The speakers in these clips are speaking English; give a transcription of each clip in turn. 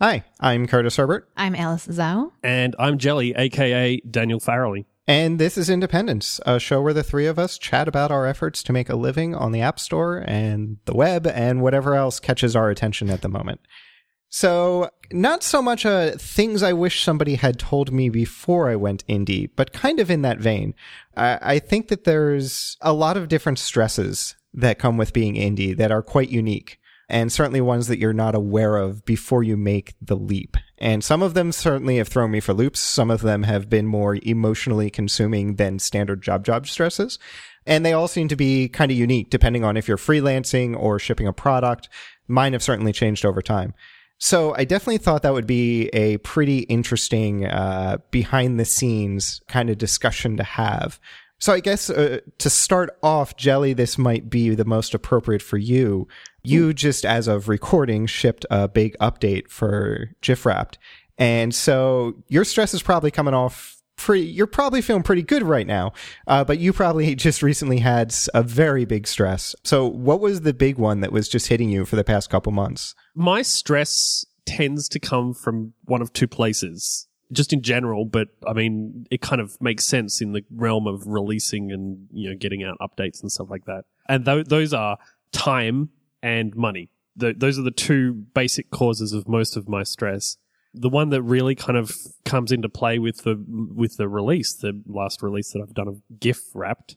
Hi, I'm Curtis Herbert, I'm Alice Zhao. And I'm Jelly, aka Daniel Farrelly. and this is Independence, a show where the three of us chat about our efforts to make a living on the App Store and the web and whatever else catches our attention at the moment. So, not so much uh, things I wish somebody had told me before I went indie, but kind of in that vein. I, I think that there's a lot of different stresses that come with being indie that are quite unique and certainly ones that you're not aware of before you make the leap. And some of them certainly have thrown me for loops. Some of them have been more emotionally consuming than standard job job stresses. And they all seem to be kind of unique depending on if you're freelancing or shipping a product. Mine have certainly changed over time. So I definitely thought that would be a pretty interesting uh, behind the scenes kind of discussion to have. So I guess uh, to start off, Jelly, this might be the most appropriate for you. You just, as of recording, shipped a big update for GIFwrapped, and so your stress is probably coming off. Pretty, you're probably feeling pretty good right now, uh, but you probably just recently had a very big stress. So, what was the big one that was just hitting you for the past couple months? My stress tends to come from one of two places, just in general, but I mean, it kind of makes sense in the realm of releasing and, you know, getting out updates and stuff like that. And th- those are time and money. Th- those are the two basic causes of most of my stress. The one that really kind of comes into play with the with the release, the last release that I've done of GIF wrapped,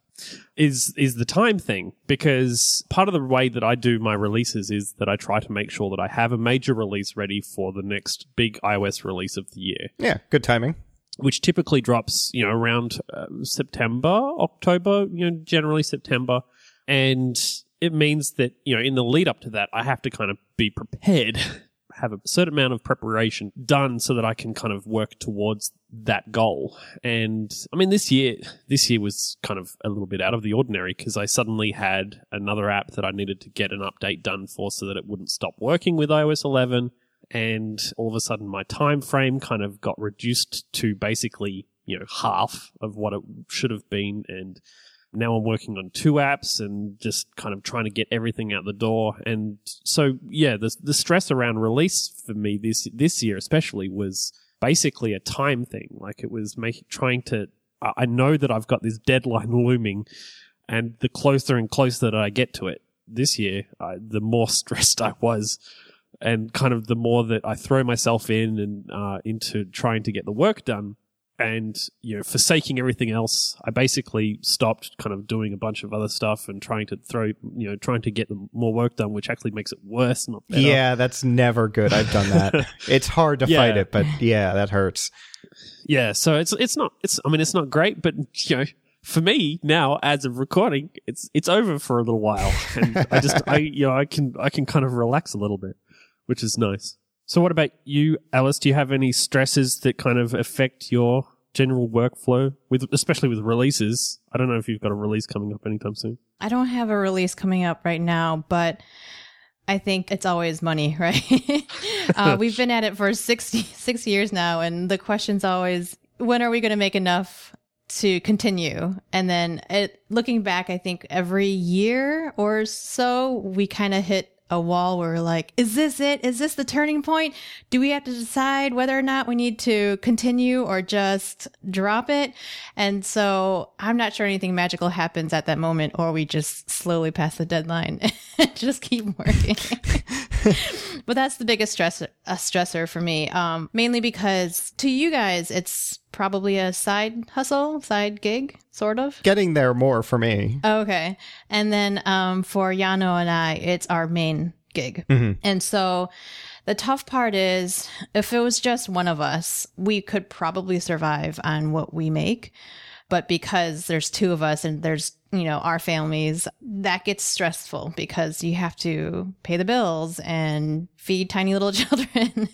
is is the time thing because part of the way that I do my releases is that I try to make sure that I have a major release ready for the next big iOS release of the year, Yeah, good timing. which typically drops you know around uh, September, October, you know generally September, and it means that you know in the lead up to that I have to kind of be prepared. Have a certain amount of preparation done so that I can kind of work towards that goal. And I mean, this year, this year was kind of a little bit out of the ordinary because I suddenly had another app that I needed to get an update done for so that it wouldn't stop working with iOS 11. And all of a sudden, my time frame kind of got reduced to basically, you know, half of what it should have been. And now I'm working on two apps and just kind of trying to get everything out the door. And so, yeah, the the stress around release for me this this year especially was basically a time thing. Like it was making trying to. I know that I've got this deadline looming, and the closer and closer that I get to it this year, I, the more stressed I was. And kind of the more that I throw myself in and uh, into trying to get the work done, and you know forsaking everything else i basically stopped kind of doing a bunch of other stuff and trying to throw you know trying to get more work done which actually makes it worse not better Yeah, that's never good. I've done that. it's hard to Yeah. fight it, but yeah, that hurts. yeah so it's it's not it's i mean it's not great but you know for me now as of recording it's it's over for a little while and i just i you know i can i can kind of relax a little bit which is nice so what about you alice do you have any stresses that kind of affect your general workflow with especially with releases i don't know if you've got a release coming up anytime soon I don't have a release coming up right now, but I think it's always money, right? uh, we've been at it for 60, six years now, and the question's always, when are we going to make enough to continue? And then it, looking back, I think every year or so, we kind of hit a wall where we're like, is this it? Is this the turning point? Do we have to decide whether or not we need to continue or just drop it? And so I'm not sure anything magical happens at that moment, or we just slowly pass the deadline and just keep working. but that's the biggest stress, a stressor for me. Um, mainly because to you guys, it's probably a side hustle, side gig, sort of. Getting there more for me. Okay. And then um, for Yano and I, it's our main gig. And so the tough part is if it was just one of us, we could probably survive on what we make. But because there's two of us and there's, you know, our families, that gets stressful because you have to pay the bills and feed tiny little children.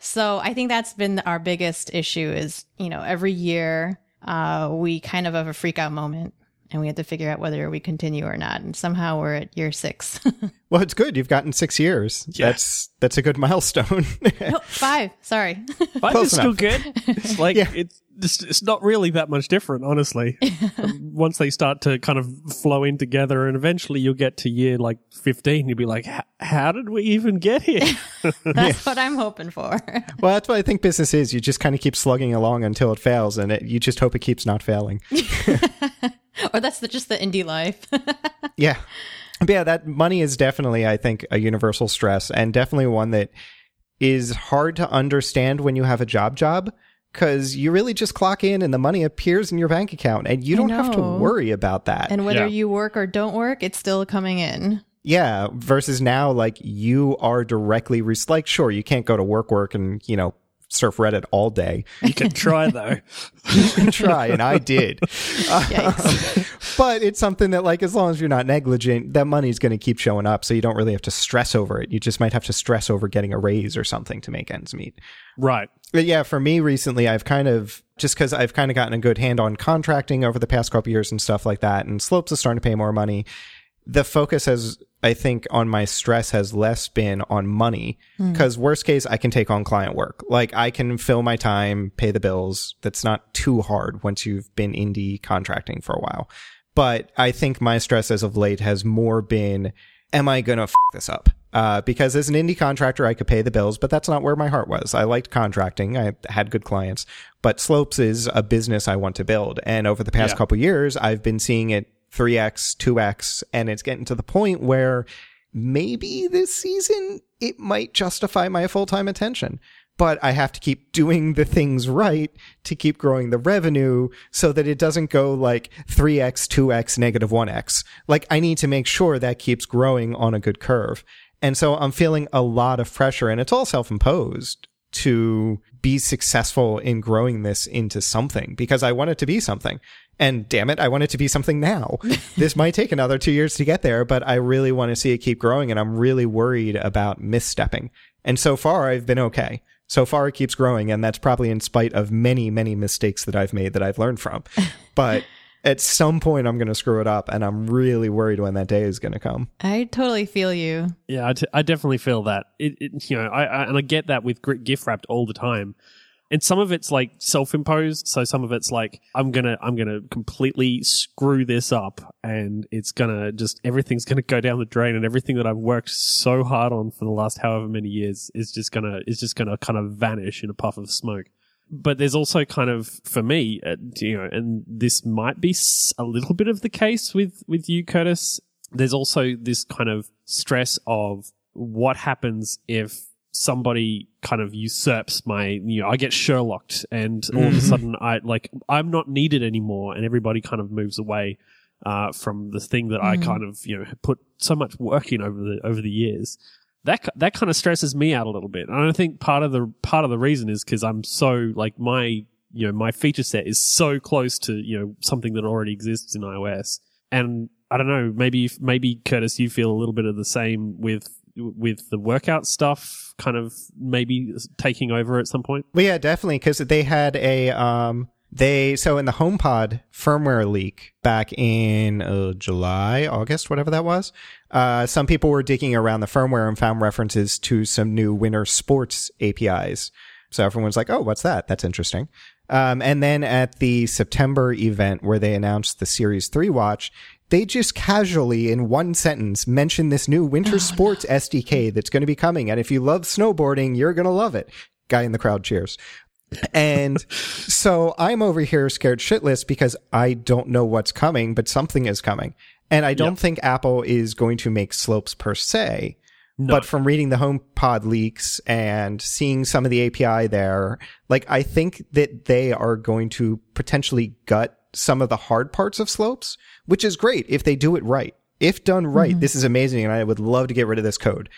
so I think that's been our biggest issue is, you know, every year uh, we kind of have a freak out moment and we have to figure out whether we continue or not. And somehow we're at year six. Well, it's good. You've gotten six years. Yeah. That's that's a good milestone. no, five. Sorry. Five Close is still good. It's like Yeah. it's it's, it's not really that much different, honestly. Um, Once they start to kind of flow in together, and eventually you'll get to year like 15, you'll be like, how did we even get here? That's what I'm hoping for. Well, that's what I think business is. You just kind of keep slugging along until it fails, and it, you just hope it keeps not failing. or that's the, just the indie life. Yeah. But yeah, that money is definitely, I think, a universal stress and definitely one that is hard to understand when you have a job job because you really just clock in and the money appears in your bank account and you don't have to worry about that. and whether Yeah. you work or don't work, it's still coming in. yeah. Versus now, like you are directly, re- like, sure, you can't go to work, work and, you know, surf Reddit all day. you can try though. You can try, and I did. Yikes. Um, but it's something that like as long as you're not negligent that money's going to keep showing up so you don't really have to stress over it you just might have to stress over getting a raise or something to make ends meet Right. but yeah for me recently i've kind of just because i've kind of gotten a good hand on contracting over the past couple years and stuff like that and slopes is starting to pay more money the focus has i think on my stress has less been on money because worst case i can take on client work. Like i can fill my time pay the bills. That's not too hard once you've been indie contracting for a while. But i think my stress as of late has more been am i gonna f- this up? Uh, because as an indie contractor i could pay the bills but that's not where my heart was. I liked contracting. I had good clients. But slopes is a business i want to build. And over the past Yeah. couple years i've been seeing it 3x, 2x, and it's getting to the point where maybe this season it might justify my full time attention. But I have to keep doing the things right to keep growing the revenue so that it doesn't go like 3x, 2x, negative 1x. Like I need to make sure that keeps growing on a good curve. And so I'm feeling a lot of pressure and it's all self imposed to be successful in growing this into something because I want it to be something. And damn it, I want it to be something now. this might take another two years to get there, but I really want to see it keep growing and I'm really worried about misstepping. And so far I've been okay. So far it keeps growing and that's probably in spite of many, many mistakes that I've made that I've learned from. But at some point I'm going to screw it up and I'm really worried when that day is going to come. I totally feel you. Yeah, I, t- I definitely feel that. It, it you know, I, I and I get that with gr- GIFwrapped all the time. And some of it's like self-imposed, so some of it's like I'm gonna I'm gonna completely screw this up, and it's gonna just everything's gonna go down the drain, and everything that I've worked so hard on for the last however many years is just gonna is just gonna kind of vanish in a puff of smoke. But there's also kind of for me, uh, you know, and this might be a little bit of the case with with you, Curtis. There's also this kind of stress of what happens if somebody kind of usurps my you know I get Sherlocked and all of a sudden I like I'm not needed anymore and everybody kind of moves away uh, from the thing that I kind of you know put so much work in over the over the years that that kind of stresses me out a little bit. And I think part of the part of the reason is because I'm so like my you know my feature set is so close to you know something that already exists in iOS. And I don't know maybe maybe Curtis you feel a little bit of the same with with the workout stuff kind of maybe taking over at some point? Well, yeah, definitely, because they had a um, they so in the HomePod firmware leak back in uh, July, August, whatever that was. Uh, some people were digging around the firmware and found references to some new Winter Sports APIs. So everyone's like, "Oh, what's that? That's interesting." Um, and then at the September event where they announced the Series 3 watch, they just casually, in one sentence, mentioned this new winter sports SDK that's going to be coming. And if you love snowboarding, you're going to love it. Guy in the crowd cheers. And so I'm over here scared shitless because I don't know what's coming, but something is coming. And I don't Yep. think Apple is going to make slopes per se. No. But from reading the HomePod leaks and seeing some of the API there, like I think that they are going to potentially gut some of the hard parts of slopes, which is great if they do it right. If done right, mm-hmm. this is amazing and I would love to get rid of this code.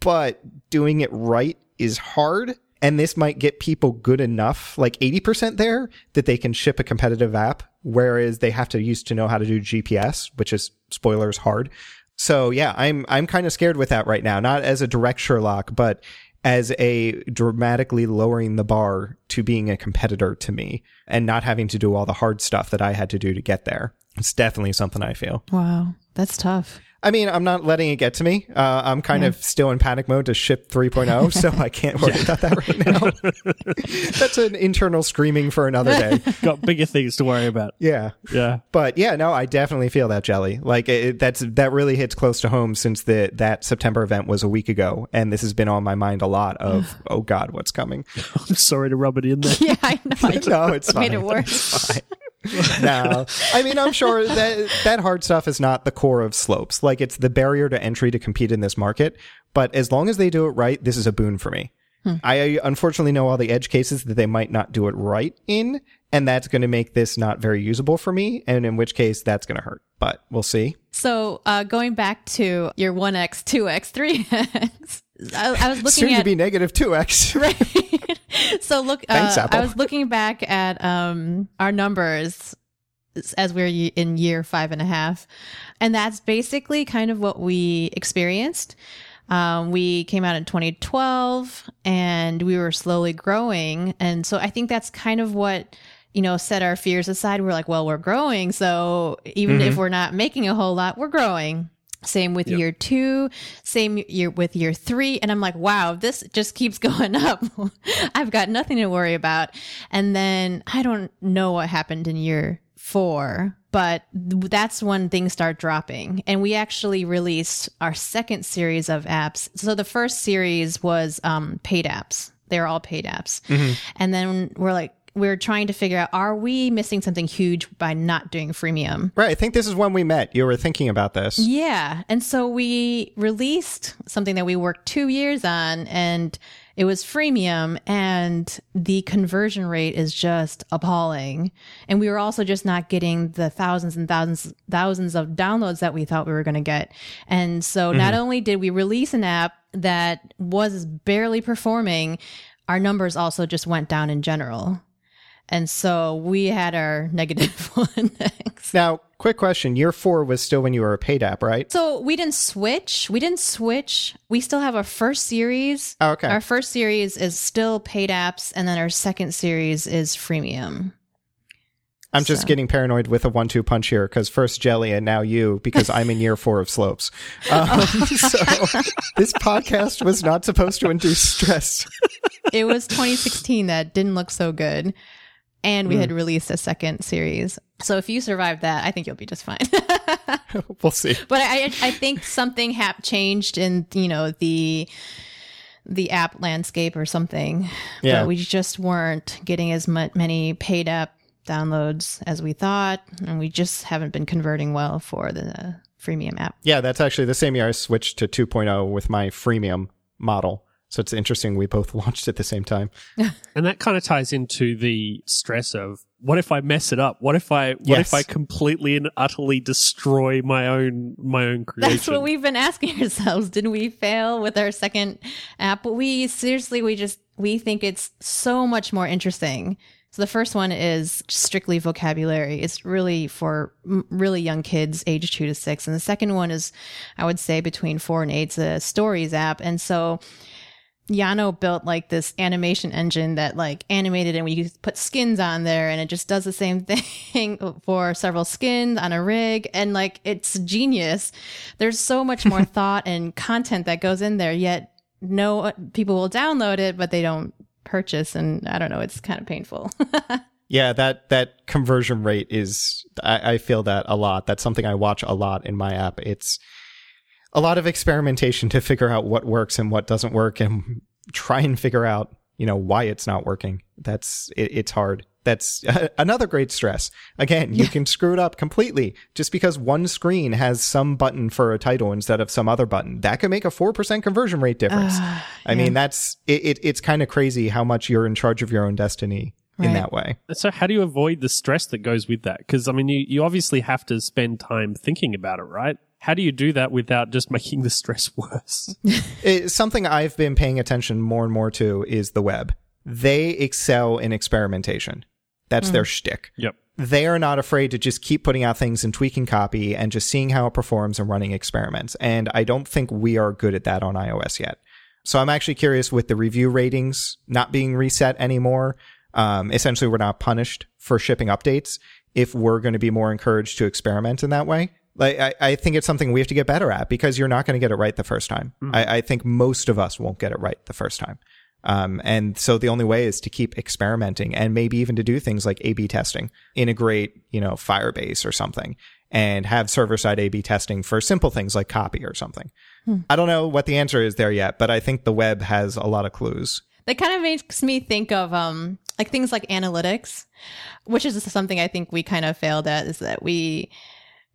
But doing it right is hard and this might get people good enough, like 80% there, that they can ship a competitive app, whereas they have to used to know how to do GPS, which is spoilers hard. So yeah, I'm I'm kind of scared with that right now. Not as a direct Sherlock, but as a dramatically lowering the bar to being a competitor to me and not having to do all the hard stuff that I had to do to get there. It's definitely something I feel. Wow, that's tough. I mean, I'm not letting it get to me. Uh, I'm kind of still in panic mode to ship 3.0, so I can't worry about that right now. That's an internal screaming for another day. Got bigger things to worry about. Yeah. Yeah. But yeah, no, I definitely feel that jelly. Like it, that's that really hits close to home since the that September event was a week ago, and this has been on my mind a lot. Of oh god, what's coming? I'm sorry to rub it in there. Yeah, I know. No, it's made it worse. No, I mean I'm sure that that hard stuff is not the core of slopes. Like it's the barrier to entry to compete in this market. But as long as they do it right, this is a boon for me. I unfortunately know all the edge cases that they might not do it right in, and that's going to make this not very usable for me. And in which case, that's going to hurt. But we'll see. So uh, going back to your 1x, 2x, 3x, I, I was looking Soon at to be negative two x. right. so look, Thanks, uh, Apple. I was looking back at um, our numbers as we're in year five and a half, and that's basically kind of what we experienced. Um, we came out in 2012, and we were slowly growing, and so I think that's kind of what you know set our fears aside. We're like, well, we're growing, so even if we're not making a whole lot, we're growing. Same with Yep. year two, same year with year three. And I'm like, wow, this just keeps going up. I've got nothing to worry about. And then I don't know what happened in year four, but that's when things start dropping. And we actually released our second series of apps. So the first series was um, paid apps. They're all paid apps. And then we're like, we're trying to figure out, are we missing something huge by not doing freemium? Right. I think this is when we met. You were thinking about this. Yeah. And so we released something that we worked two years on and it was freemium and the conversion rate is just appalling. And we were also just not getting the thousands and thousands, thousands of downloads that we thought we were going to get. And so mm-hmm. not only did we release an app that was barely performing, our numbers also just went down in general. And so we had our negative one. Now, quick question. Year four was still when you were a paid app, right? So we didn't switch. We didn't switch. We still have our first series. Oh, okay. Our first series is still paid apps, and then our second series is freemium. I'm just getting paranoid with a one-two punch here because first Jelly and now you because I'm in year four of slopes. Um, so this podcast was not supposed to induce stress. It was 2016 that didn't look so good, and we had mm. released a second series. So if you survive that, I think you'll be just fine. we'll see. but I, I think something hap- changed in you know the the app landscape or something. Yeah. But we just weren't getting as much many paid app downloads as we thought, and we just haven't been converting well for the freemium app. Yeah, that's actually the same year I switched to 2.0 with my freemium model. So it's interesting we both launched at the same time. And that kind of ties into the stress of what if I mess it up? What if I what Yes. if I completely and utterly destroy my own my own creation? That's what we've been asking ourselves. Didn't we fail with our second app? But we seriously, we just, we think it's so much more interesting. So the first one is strictly vocabulary. It's really for m- really young kids, age two to six. And the second one is, I would say between four and eight, it's a stories app. And so Yano built like this animation engine that like animated and we put skins on there and it just does the same thing for several skins on a rig and like it's genius. There's so much more thought and content that goes in there yet no uh, people will download it but they don't purchase and I don't know it's kind of painful. Yeah, that that conversion rate is I, I feel that a lot. That's something I watch a lot in my app. It's a lot of experimentation to figure out what works and what doesn't work and try and figure out, you know, why it's not working. That's it, it's hard. That's another great stress. Again, you can screw it up completely just because one screen has some button for a title instead of some other button. That could make a 4% conversion rate difference. Uh, I mean, that's it, it it's kind of crazy how much you're in charge of your own destiny in that way. So how do you avoid the stress that goes with that? Because I mean, you, you obviously have to spend time thinking about it, right? How do you do that without just making the stress worse? It, something I've been paying attention more and more to is the web. They excel in experimentation. That's their shtick. yep. They are not afraid to just keep putting out things and tweaking copy and just seeing how it performs and running experiments. And I don't think we are good at that on iOS yet. So I'm actually curious with the review ratings not being reset anymore. Um, essentially, we're not punished for shipping updates. If we're going to be more encouraged to experiment in that way, Like I, I think it's something we have to get better at because you're not going to get it right the first time. I, I think most of us won't get it right the first time. Um, and so the only way is to keep experimenting and maybe even to do things like A/B testing, integrate, you know, Firebase or something, and have server-side A/B testing for simple things like copy or something. I don't know what the answer is there yet, but I think the web has a lot of clues. That kind of makes me think of um like things like analytics, which is something I think we kind of failed at is that we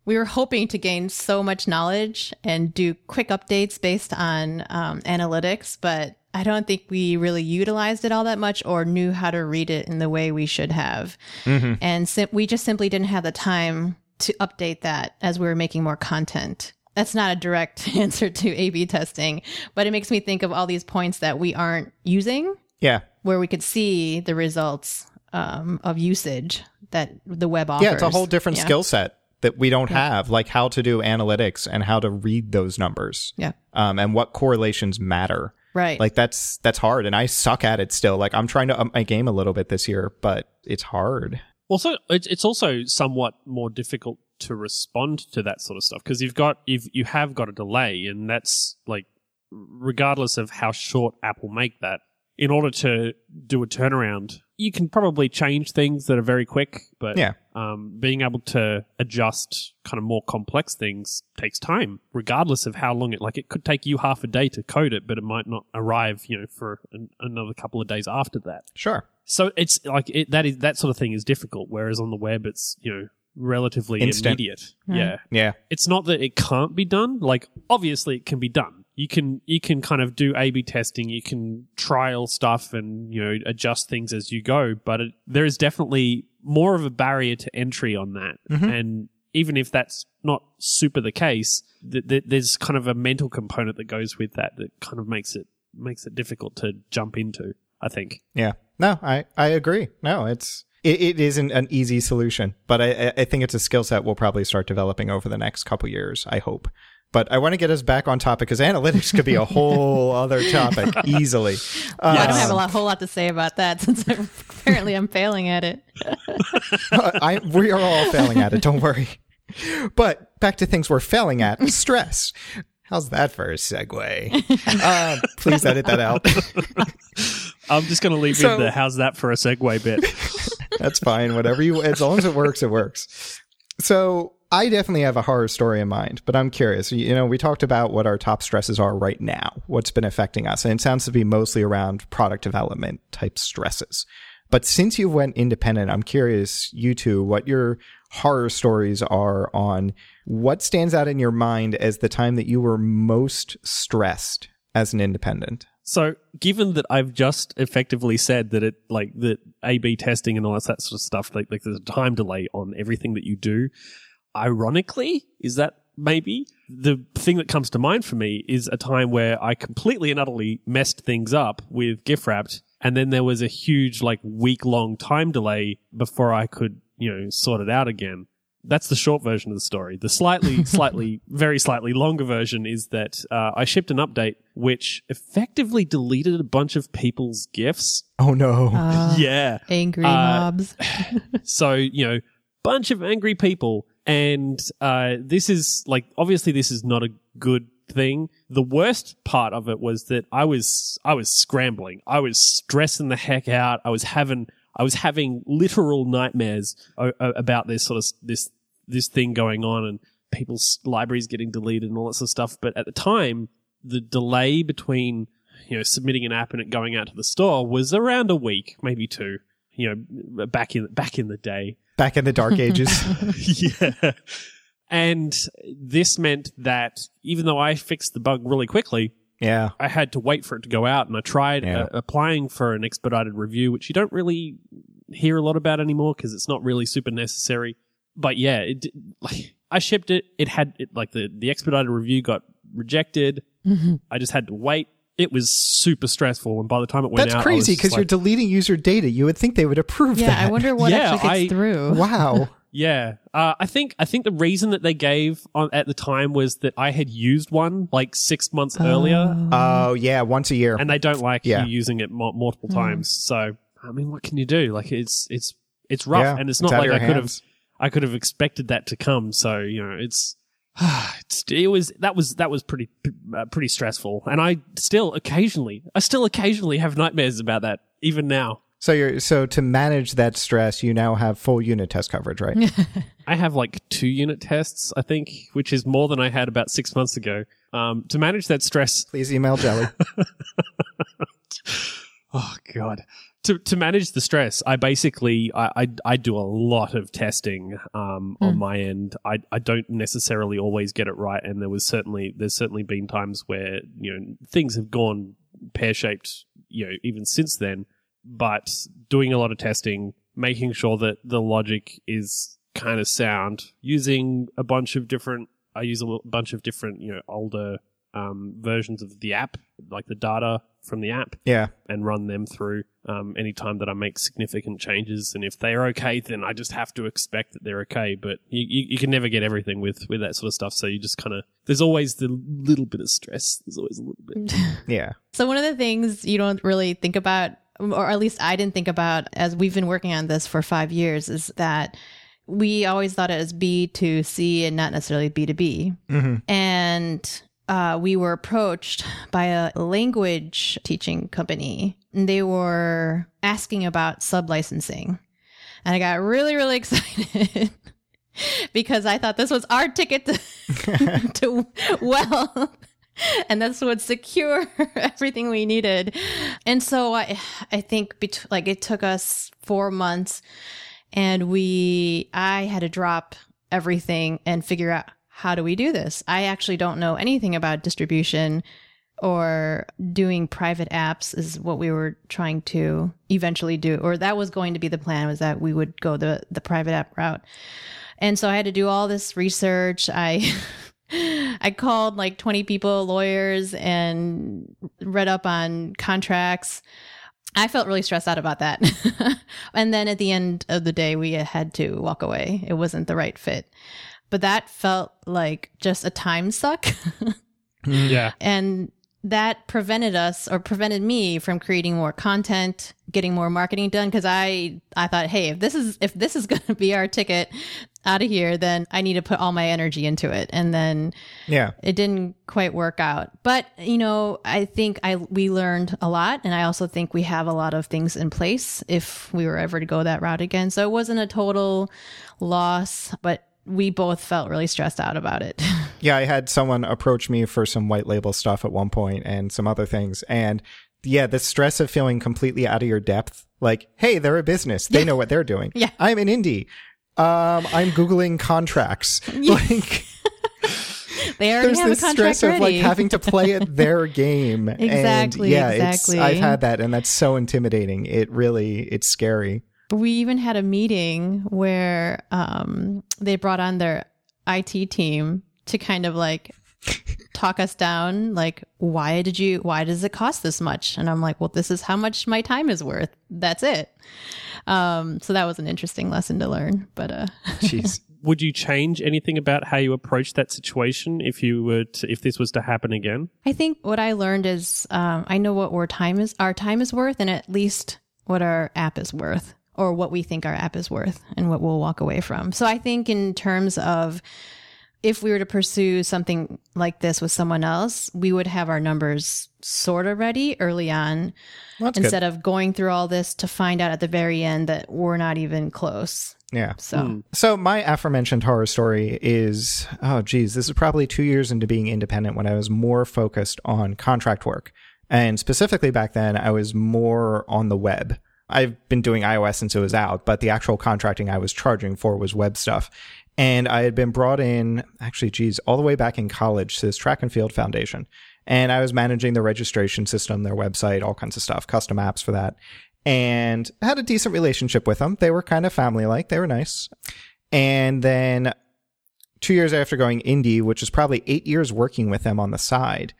we were hoping to gain so much knowledge and do quick updates based on um, analytics, but I don't think we really utilized it all that much or knew how to read it in the way we should have. And sim- we just simply didn't have the time to update that as we were making more content. That's not a direct answer to A B testing, but it makes me think of all these points that we aren't using Yeah. where we could see the results um, of usage that the web offers. Yeah, it's a whole different Yeah. skill set that we don't have, like how to do analytics and how to read those numbers. Yeah. Um, and what correlations matter. Right. Like that's that's hard, and I suck at it still. Like I'm trying to up my game a little bit this year, but it's hard. Also, it's it's also somewhat more difficult to respond to that sort of stuff because you've got you've you have got a delay, and that's like regardless of how short Apple make that. In order to do a turnaround, you can probably change things that are very quick, but Yeah. um, being able to adjust kind of more complex things takes time, regardless of how long it. Like it could take you half a day to code it, but it might not arrive, you know, for an, another couple of days after that. Sure. So it's like it, that is that sort of thing is difficult. Whereas on the web, it's you know relatively Instant. immediate. Right. Yeah, Yeah. it's not that it can't be done. Like obviously, it can be done. You can you can kind of do A/B testing. You can trial stuff and you know adjust things as you go. But it, there is definitely more of a barrier to entry on that. Mm-hmm. And even if that's not super the case, th- th- there's kind of a mental component that goes with that that kind of makes it makes it difficult to jump into. I think. Yeah. No, I I agree. No, it's it, it isn't an easy solution, but I I- I think it's a skill set we'll probably start developing over the next couple years. I hope. But I want to get us back on topic because analytics could be a whole other topic easily. I don't Um, have a lot, whole lot to say about that since I'm, apparently I'm failing at it. I, we are all failing at it. Don't worry. But back to things we're failing at: stress. How's that for a segue? Uh, please edit that out. I'm just going to leave So- in the how's that for a segue bit. That's fine. Whatever you, as long as it works, it works. So I definitely have a horror story in mind, but I'm curious. You know, we talked about what our top stresses are right now, what's been affecting us, and it sounds to be mostly around product development type stresses. But since you went independent, I'm curious, you two, what your horror stories are on what stands out in your mind as the time that you were most stressed as an independent. So, given that I've just effectively said that it like that A/B testing and all that sort of stuff, like like there's a time delay on everything that you do. Ironically, is that maybe the thing that comes to mind for me is a time where I completely and utterly messed things up with GIFwrapped, and then there was a huge like week long time delay before I could you know sort it out again. That's the short version of the story. The slightly, slightly, very slightly longer version is that uh, I shipped an update which effectively deleted a bunch of people's gifts. Oh no. Uh, Yeah. Angry Uh, mobs. So, you know, bunch of angry people. And uh, this is like, obviously, this is not a good thing. The worst part of it was that I was, I was scrambling. I was stressing the heck out. I was having, I was having literal nightmares o- o- about this sort of, this, this thing going on and people's libraries getting deleted and all that sort of stuff. But at the time, the delay between, you know, submitting an app and it going out to the store was around a week, maybe two you know back in back in the day Back in the dark ages. yeah and this meant that even though i fixed the bug really quickly yeah. i had to wait for it to go out and i tried Yeah. uh, applying for an expedited review which you don't really hear a lot about anymore because it's not really super necessary but yeah it like i shipped it it had it like the the expedited review got rejected i just had to wait it was super stressful and by the time it went That's out I crazy because just you're deleting user data. You would think they would approve Yeah, that. I wonder what Yeah, actually gets I- through. Wow. Yeah, uh, I think I think the reason that they gave on at the time was that I had used one like six months earlier, Oh yeah, once a year. and they don't like Yeah. you using it mu- multiple times. So I mean, what can you do? Like it's it's it's rough, Yeah, and it's it's not out like your I could have. I could have expected that to come. So you know, it's It's- it was that was that was pretty uh, pretty stressful, and I still occasionally I still occasionally have nightmares about that even now. So you're so to manage that stress, you now have full unit test coverage, right? I have like two unit tests, I think, which is more than I had about six months ago. Um, to manage that stress, Please email Jelly. oh god, to to manage the stress, I basically I I, I do a lot of testing um, on my end. I I don't necessarily always get it right, and there was certainly there's certainly been times where you know things have gone pear shaped, you know, even since then. But doing a lot of testing, making sure that the logic is kind of sound, using a bunch of different. I use a bunch of different, you know, older um, versions of the app, like the data from the app, yeah. and run them through um, anytime that I make significant changes. And if they're okay, then I just have to expect that they're okay. But you, you, you can never get everything with, with that sort of stuff. So you just kind of, there's always the little bit of stress. There's always a little bit. Yeah. So one of the things you don't really think about, or at least I didn't think about as we've been working on this for five years, is that we always thought it as B to C and not necessarily B to B. And uh, we were approached by a language teaching company. And they were asking about sublicensing. And I got really, really excited because I thought this was our ticket to, to. And this would secure everything we needed. And so I, I think bet- like it took us four months and we, I had to drop everything and figure out how do we do this? I actually don't know anything about distribution or doing private apps is what we were trying to eventually do or that was going to be the plan was that we would go the the private app route. And so i had to do all this research. I i called like 20 people lawyers and read up on contracts. I felt really stressed out about that. And then at the end of the day we had to walk away. It wasn't the right fit but that felt like just a time suck. Mm-hmm. Yeah. and that prevented us or prevented me from creating more content getting more marketing done because i i thought hey if this is if this is going to be our ticket out of here then i need to put all my energy into it. And then Yeah. it didn't quite work out. But you know i think i we learned a lot and i also think we have a lot of things in place if we were ever to go that route again. So it wasn't a total loss but we both felt really stressed out about it Yeah, I had someone approach me for some white label stuff at one point and some other things. And yeah, the stress of feeling completely out of your depth. Like, hey, they're a business. They know what they're doing. Yeah. I'm an indie. Um, I'm Googling contracts. Like, they already there's have this stress of like having to play at their game. Exactly, And yeah, exactly. It's, I've had that and that's so intimidating. It really, it's scary. We even had a meeting where um, they brought on their IT team to kind of like talk us down like why did you why does it cost this much and i'm like well this is how much my time is worth that's it um so that was an interesting lesson to learn but uh Jeez. Would you change anything about how you approach that situation if you were to, if this was to happen again? I think what I learned is um, I know what our time is our time is worth, and at least what our app is worth, or what we think our app is worth, and what we'll walk away from. So I think in terms of if we were to pursue something like this with someone else, we would have our numbers sort of ready early on, Well, that's good. instead of going through all this to find out at the very end that we're not even close. Yeah. So hmm. So my aforementioned horror story is oh geez, this is probably two years into being independent when I was more focused on contract work. And specifically back then I was more on the web. I've been doing iOS since it was out, but the actual contracting I was charging for was web stuff. And I had been brought in, actually, geez, all the way back in college to this track and field foundation. And I was managing the registration system, their website, all kinds of stuff, custom apps for that. And had a decent relationship with them. They were kind of family like. They were nice. And then two years after going indie, which is probably eight years working with them on the side,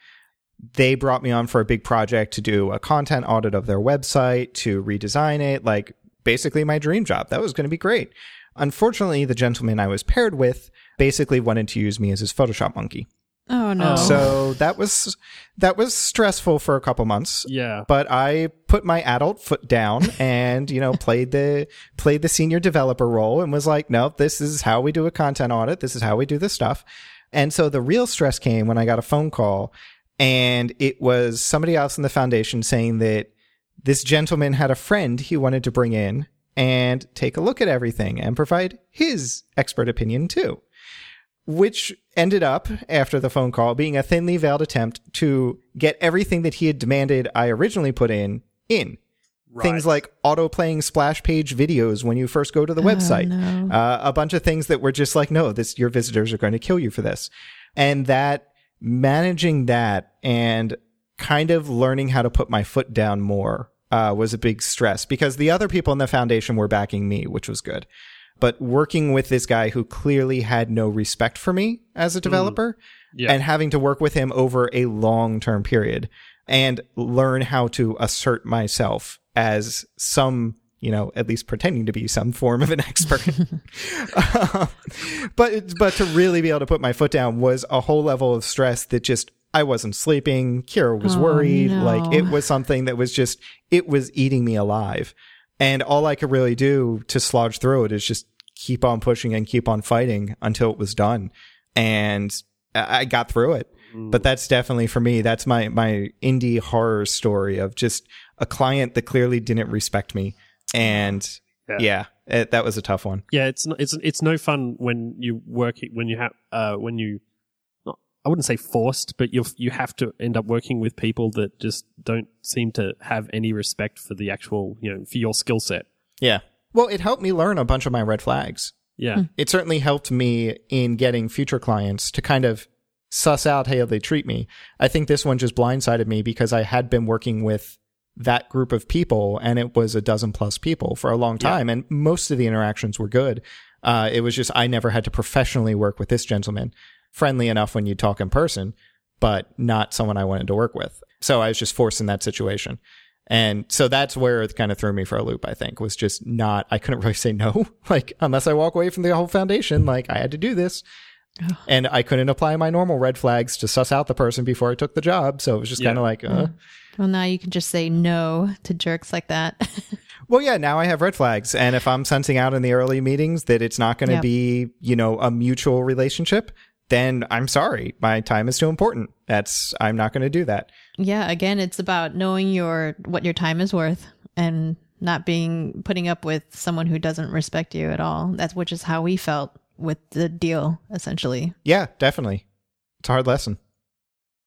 they brought me on for a big project to do a content audit of their website, to redesign it, like basically my dream job. That was going to be great. Unfortunately, the gentleman I was paired with basically wanted to use me as his Photoshop monkey. oh no, oh. So that was that was stressful for a couple months. Yeah. But I put my adult foot down and, you know, played the played the senior developer role and was like, no, this is how we do a content audit. This is how we do this stuff. And so the real stress came when I got a phone call and it was somebody else in the foundation saying that this gentleman had a friend he wanted to bring in and take a look at everything and provide his expert opinion too. Which ended up, after the phone call, being a thinly veiled attempt to get everything that he had demanded I originally put in, in. Things like auto playing splash page videos when you first go to the website. no. Uh, a bunch of things that were just like, no, this, your visitors are going to kill you for this. And that managing that and kind of learning how to put my foot down more uh, was a big stress because the other people in the foundation were backing me, which was good. But working with this guy who clearly had no respect for me as a developer Yeah. and having to work with him over a long term period and learn how to assert myself as some, you know, at least pretending to be some form of an expert. Um, but but to really be able to put my foot down was a whole level of stress that just I wasn't sleeping. Kira was Oh, worried. no. Like it was something that was just it was eating me alive. And all I could really do to slodge through it is just keep on pushing and keep on fighting until it was done. And I I got through it. But that's definitely for me. That's my my indie horror story of just a client that clearly didn't respect me, and Yeah. yeah, it, that was a tough one. Yeah, it's it's it's no fun when you work when you have uh when you not I wouldn't say forced, but you you have to end up working with people that just don't seem to have any respect for the actual you know for your skill set. Yeah. Well, it helped me learn a bunch of my red flags. Yeah, It certainly helped me in getting future clients to kind of suss out how they treat me. I think this one just blindsided me because I had been working with that group of people and it was a dozen plus people for a long Yeah. time and most of the interactions were good. Uh, it was just I never had to professionally work with this gentleman. Friendly enough when you talk in person, but not someone I wanted to work with. So I was just forced in that situation. And so that's where it kind of threw me for a loop, I think, was just not, I couldn't really say no. Like, unless I walk away from the whole foundation, like, I had to do this. And I couldn't apply my normal red flags to suss out the person before I took the job. So it was just Yeah. kind of like, uh, Well, now you can just say no to jerks like that. well, yeah, now I have red flags. And if I'm sensing out in the early meetings that it's not going to Yep. be, you know, a mutual relationship, then I'm sorry. My time is too important. That's, I'm not going to do that. yeah, again, it's about knowing your what your time is worth and not being putting up with someone who doesn't respect you at all. That's which is how we felt with the deal essentially. Yeah, definitely. It's a hard lesson.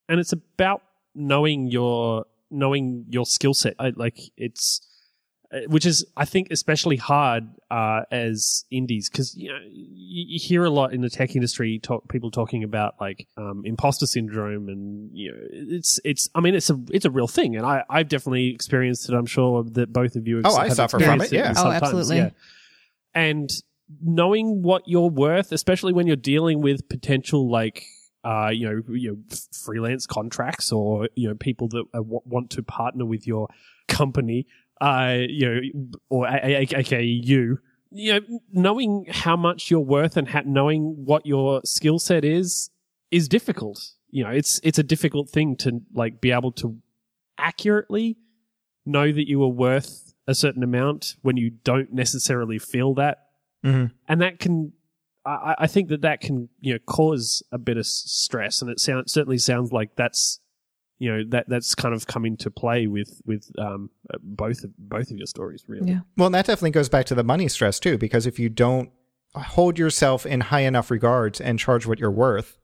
and it's about knowing your knowing your skill set. Like it's uh, which is I think especially hard uh, as indies because you know you, you hear a lot in the tech industry talk people talking about like um, imposter syndrome and you know it's it's I mean it's a it's a real thing and I I've definitely experienced it I'm sure that both of you have, Oh, I have suffer from it, yeah. Oh, absolutely. yeah. and knowing what you're worth especially when you're dealing with potential like uh, you know, you know, freelance contracts or you know, people that w- want to partner with your company, uh, you know, or a- a- a- you, you know, knowing how much you're worth and ha- knowing what your skill set is is difficult. You know, it's it's a difficult thing to like be able to accurately know that you are worth a certain amount when you don't necessarily feel that Mhm. and that can I, I think that that can you know cause a bit of stress and it sound, certainly sounds like that's you know that that's kind of come into play with with um, uh, both of both of your stories really Yeah. Well, and that definitely goes back to the money stress too, because if you don't hold yourself in high enough regards and charge what you're worth,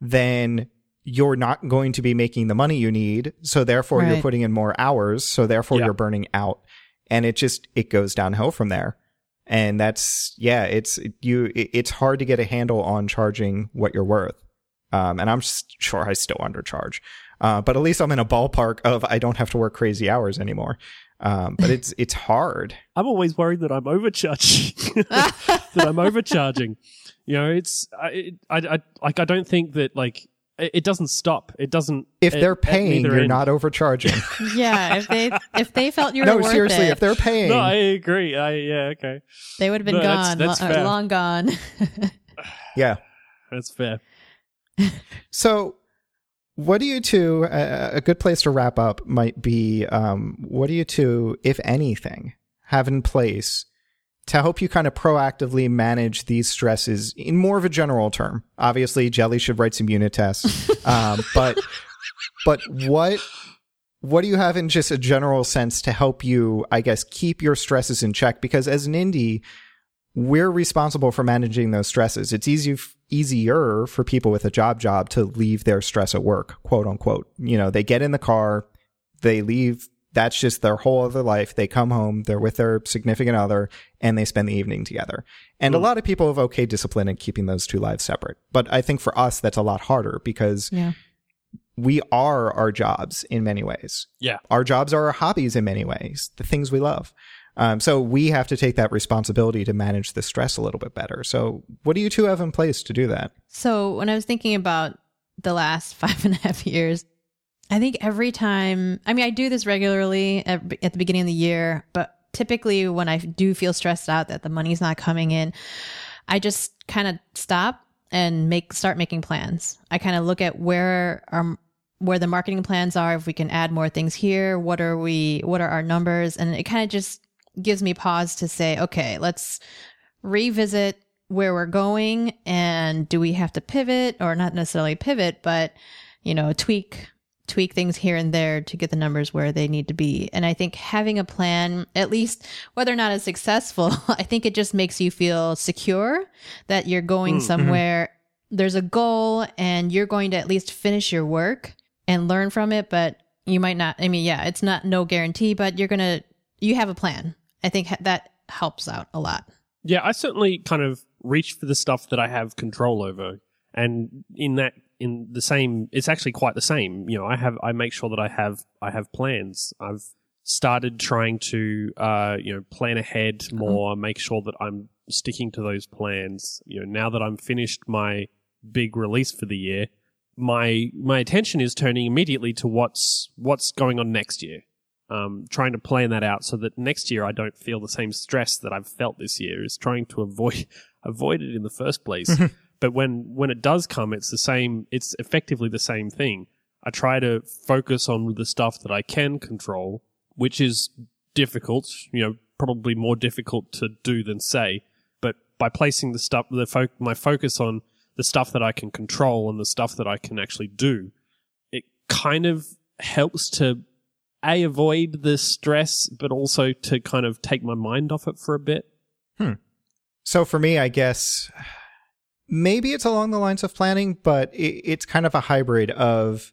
then you're not going to be making the money you need. So therefore you're putting in more hours. So therefore Yeah. you're burning out and it just, it goes downhill from there. And that's, yeah, it's you, it's hard to get a handle on charging what you're worth. Um, and I'm sure I still undercharge. Uh, but at least I'm in a ballpark of I don't have to work crazy hours anymore. Um, but it's, it's hard. I'm always worried that I'm overcharging that I'm overcharging you know it's I, I I like I don't think that like it, it doesn't stop it doesn't If at- they're at paying, you're end. not overcharging. Yeah, if they if they felt you were no, worth seriously, it, if they're paying, no I agree I yeah okay they would have been No, gone, that's lo- fair. long gone. yeah. that's fair So, what do you two? Uh, a good place to wrap up might be, um, what do you two, if anything, have in place to help you kind of proactively manage these stresses in more of a general term. Obviously, Jelly should write some unit tests, um, but but what what do you have in just a general sense to help you, I guess, keep your stresses in check? Because as an indie, we're responsible for managing those stresses. It's easy, easier for people with a job job to leave their stress at work, quote unquote. You know, they get in the car, they leave. That's just their whole other life. They come home, they're with their significant other, and they spend the evening together. And mm. a lot of people have okay discipline in keeping those two lives separate. But I think for us, that's a lot harder because yeah we are our jobs in many ways. Yeah. Our jobs are our hobbies in many ways, the things we love. Um, so we have to take that responsibility to manage the stress a little bit better. So what do you two have in place to do that? So when I was thinking about the last five and a half years, I think every time, I mean, I do this regularly at, at the beginning of the year, but typically when I do feel stressed out that the money's not coming in, I just kind of stop and make start making plans. I kind of look at where our where the marketing plans are, if we can add more things here, what are we, what are our numbers? And it kind of just gives me pause to say, okay, let's revisit where we're going and do we have to pivot or not necessarily pivot, but, you know, tweak, tweak things here and there to get the numbers where they need to be. And I think having a plan, at least whether or not it's successful, I think it just makes you feel secure that you're going mm, mm-hmm. somewhere. There's a goal and you're going to at least finish your work and learn from it, but you might not. I mean, yeah, it's not no guarantee, but you're going to, you have a plan. I think that helps out a lot. Yeah, I certainly kind of reach for the stuff that I have control over. And in that, in the same, it's actually quite the same. You know, I have, I make sure that I have, I have plans. I've started trying to, uh, you know, plan ahead uh-huh. more, make sure that I'm sticking to those plans. You know, now that I'm finished my big release for the year, my my attention is turning immediately to what's what's going on next year. Um, trying to plan that out so that next year I don't feel the same stress that I've felt this year. Is trying to avoid avoid it in the first place. but when when it does come, it's the same. It's effectively the same thing. I try to focus on the stuff that I can control, which is difficult. You know, probably more difficult to do than say. But by placing the stuff, the fo- my focus on the stuff that I can control and the stuff that I can actually do, it kind of helps to a avoid the stress, but also to kind of take my mind off it for a bit. Hmm. So for me, I guess maybe it's along the lines of planning, but it, it's kind of a hybrid of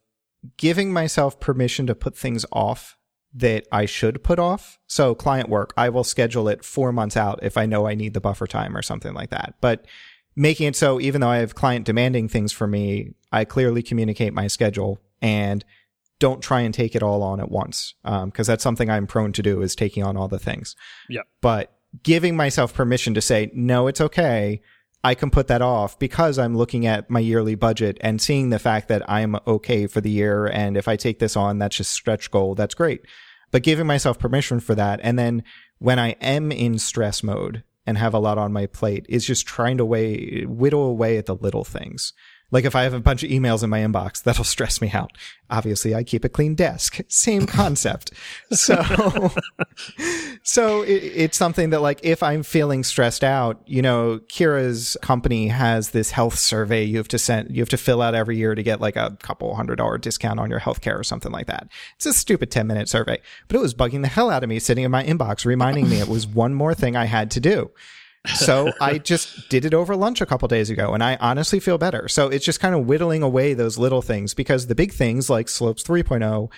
giving myself permission to put things off that I should put off. So client work, I will schedule it four months out if I know I need the buffer time or something like that. But making it so even though I have client demanding things from me, I clearly communicate my schedule and don't try and take it all on at once. Um, cause that's something I'm prone to do is taking on all the things. Yeah. But giving myself permission to say, no, it's okay. I can put that off because I'm looking at my yearly budget and seeing the fact that I'm okay for the year. And if I take this on, that's just stretch goal. That's great. But giving myself permission for that. And then when I am in stress mode, and have a lot on my plate is just trying to weigh, whittle away at the little things. Like if I have a bunch of emails in my inbox, that'll stress me out. Obviously, I keep a clean desk. Same concept. So, so it, it's something that like if I'm feeling stressed out, you know, Kira's company has this health survey you have to send, you have to fill out every year to get like a couple hundred dollar discount on your healthcare or something like that. It's a stupid 10 minute survey, but it was bugging the hell out of me sitting in my inbox, reminding me it was one more thing I had to do so I just did it over lunch a couple days ago and I honestly feel better. So it's just kind of whittling away those little things because the big things like Slopes 3.0,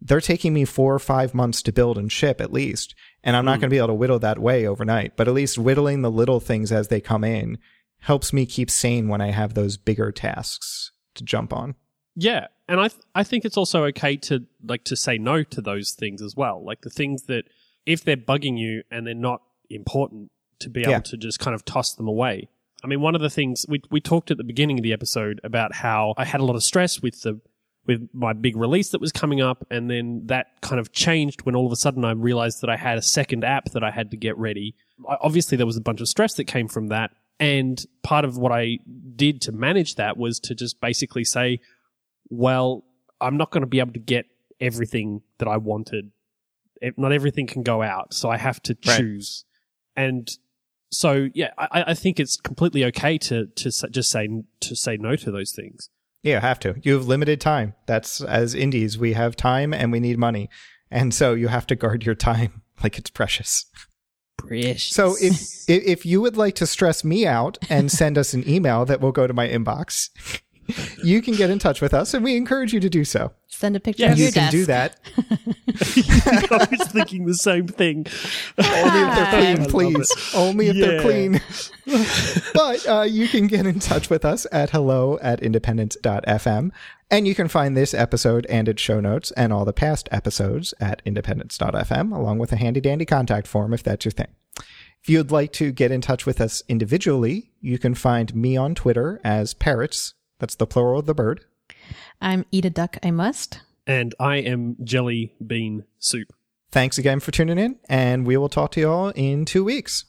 they're taking me four or five months to build and ship at least. And I'm not mm. going to be able to whittle that way overnight, but at least whittling the little things as they come in helps me keep sane when I have those bigger tasks to jump on. Yeah, and I th- I think it's also okay to like to say no to those things as well. Like the things that if they're bugging you and they're not important, to be able yeah. to just kind of toss them away. I mean, one of the things we we talked at the beginning of the episode about how I had a lot of stress with the with my big release that was coming up, and then that kind of changed when all of a sudden I realized that I had a second app that I had to get ready. Obviously, there was a bunch of stress that came from that, and part of what I did to manage that was to just basically say, "Well, I'm not going to be able to get everything that I wanted. Not everything can go out, so I have to choose." Right. And So yeah, I, I think it's completely okay to to just say to say no to those things. Yeah, have to. You have limited time. That's as indies, we have time and we need money. And so you have to guard your time like it's precious. Precious. So if if if you would like to stress me out and send us an email that will go to my inbox, you can get in touch with us and we encourage you to do so. Send a picture Yes. of You your can do that I was thinking the same thing. only if they're clean, please. Only if they're clean. but uh, you can get in touch with us at hello at independence.fm. And you can find this episode and its show notes and all the past episodes at independence.fm, along with a handy dandy contact form if that's your thing. If you'd like to get in touch with us individually, you can find me on Twitter as Parrots. That's the plural of the bird. I'm eat a duck, I must. And I am jelly bean soup. Thanks again for tuning in, and we will talk to you all in two weeks.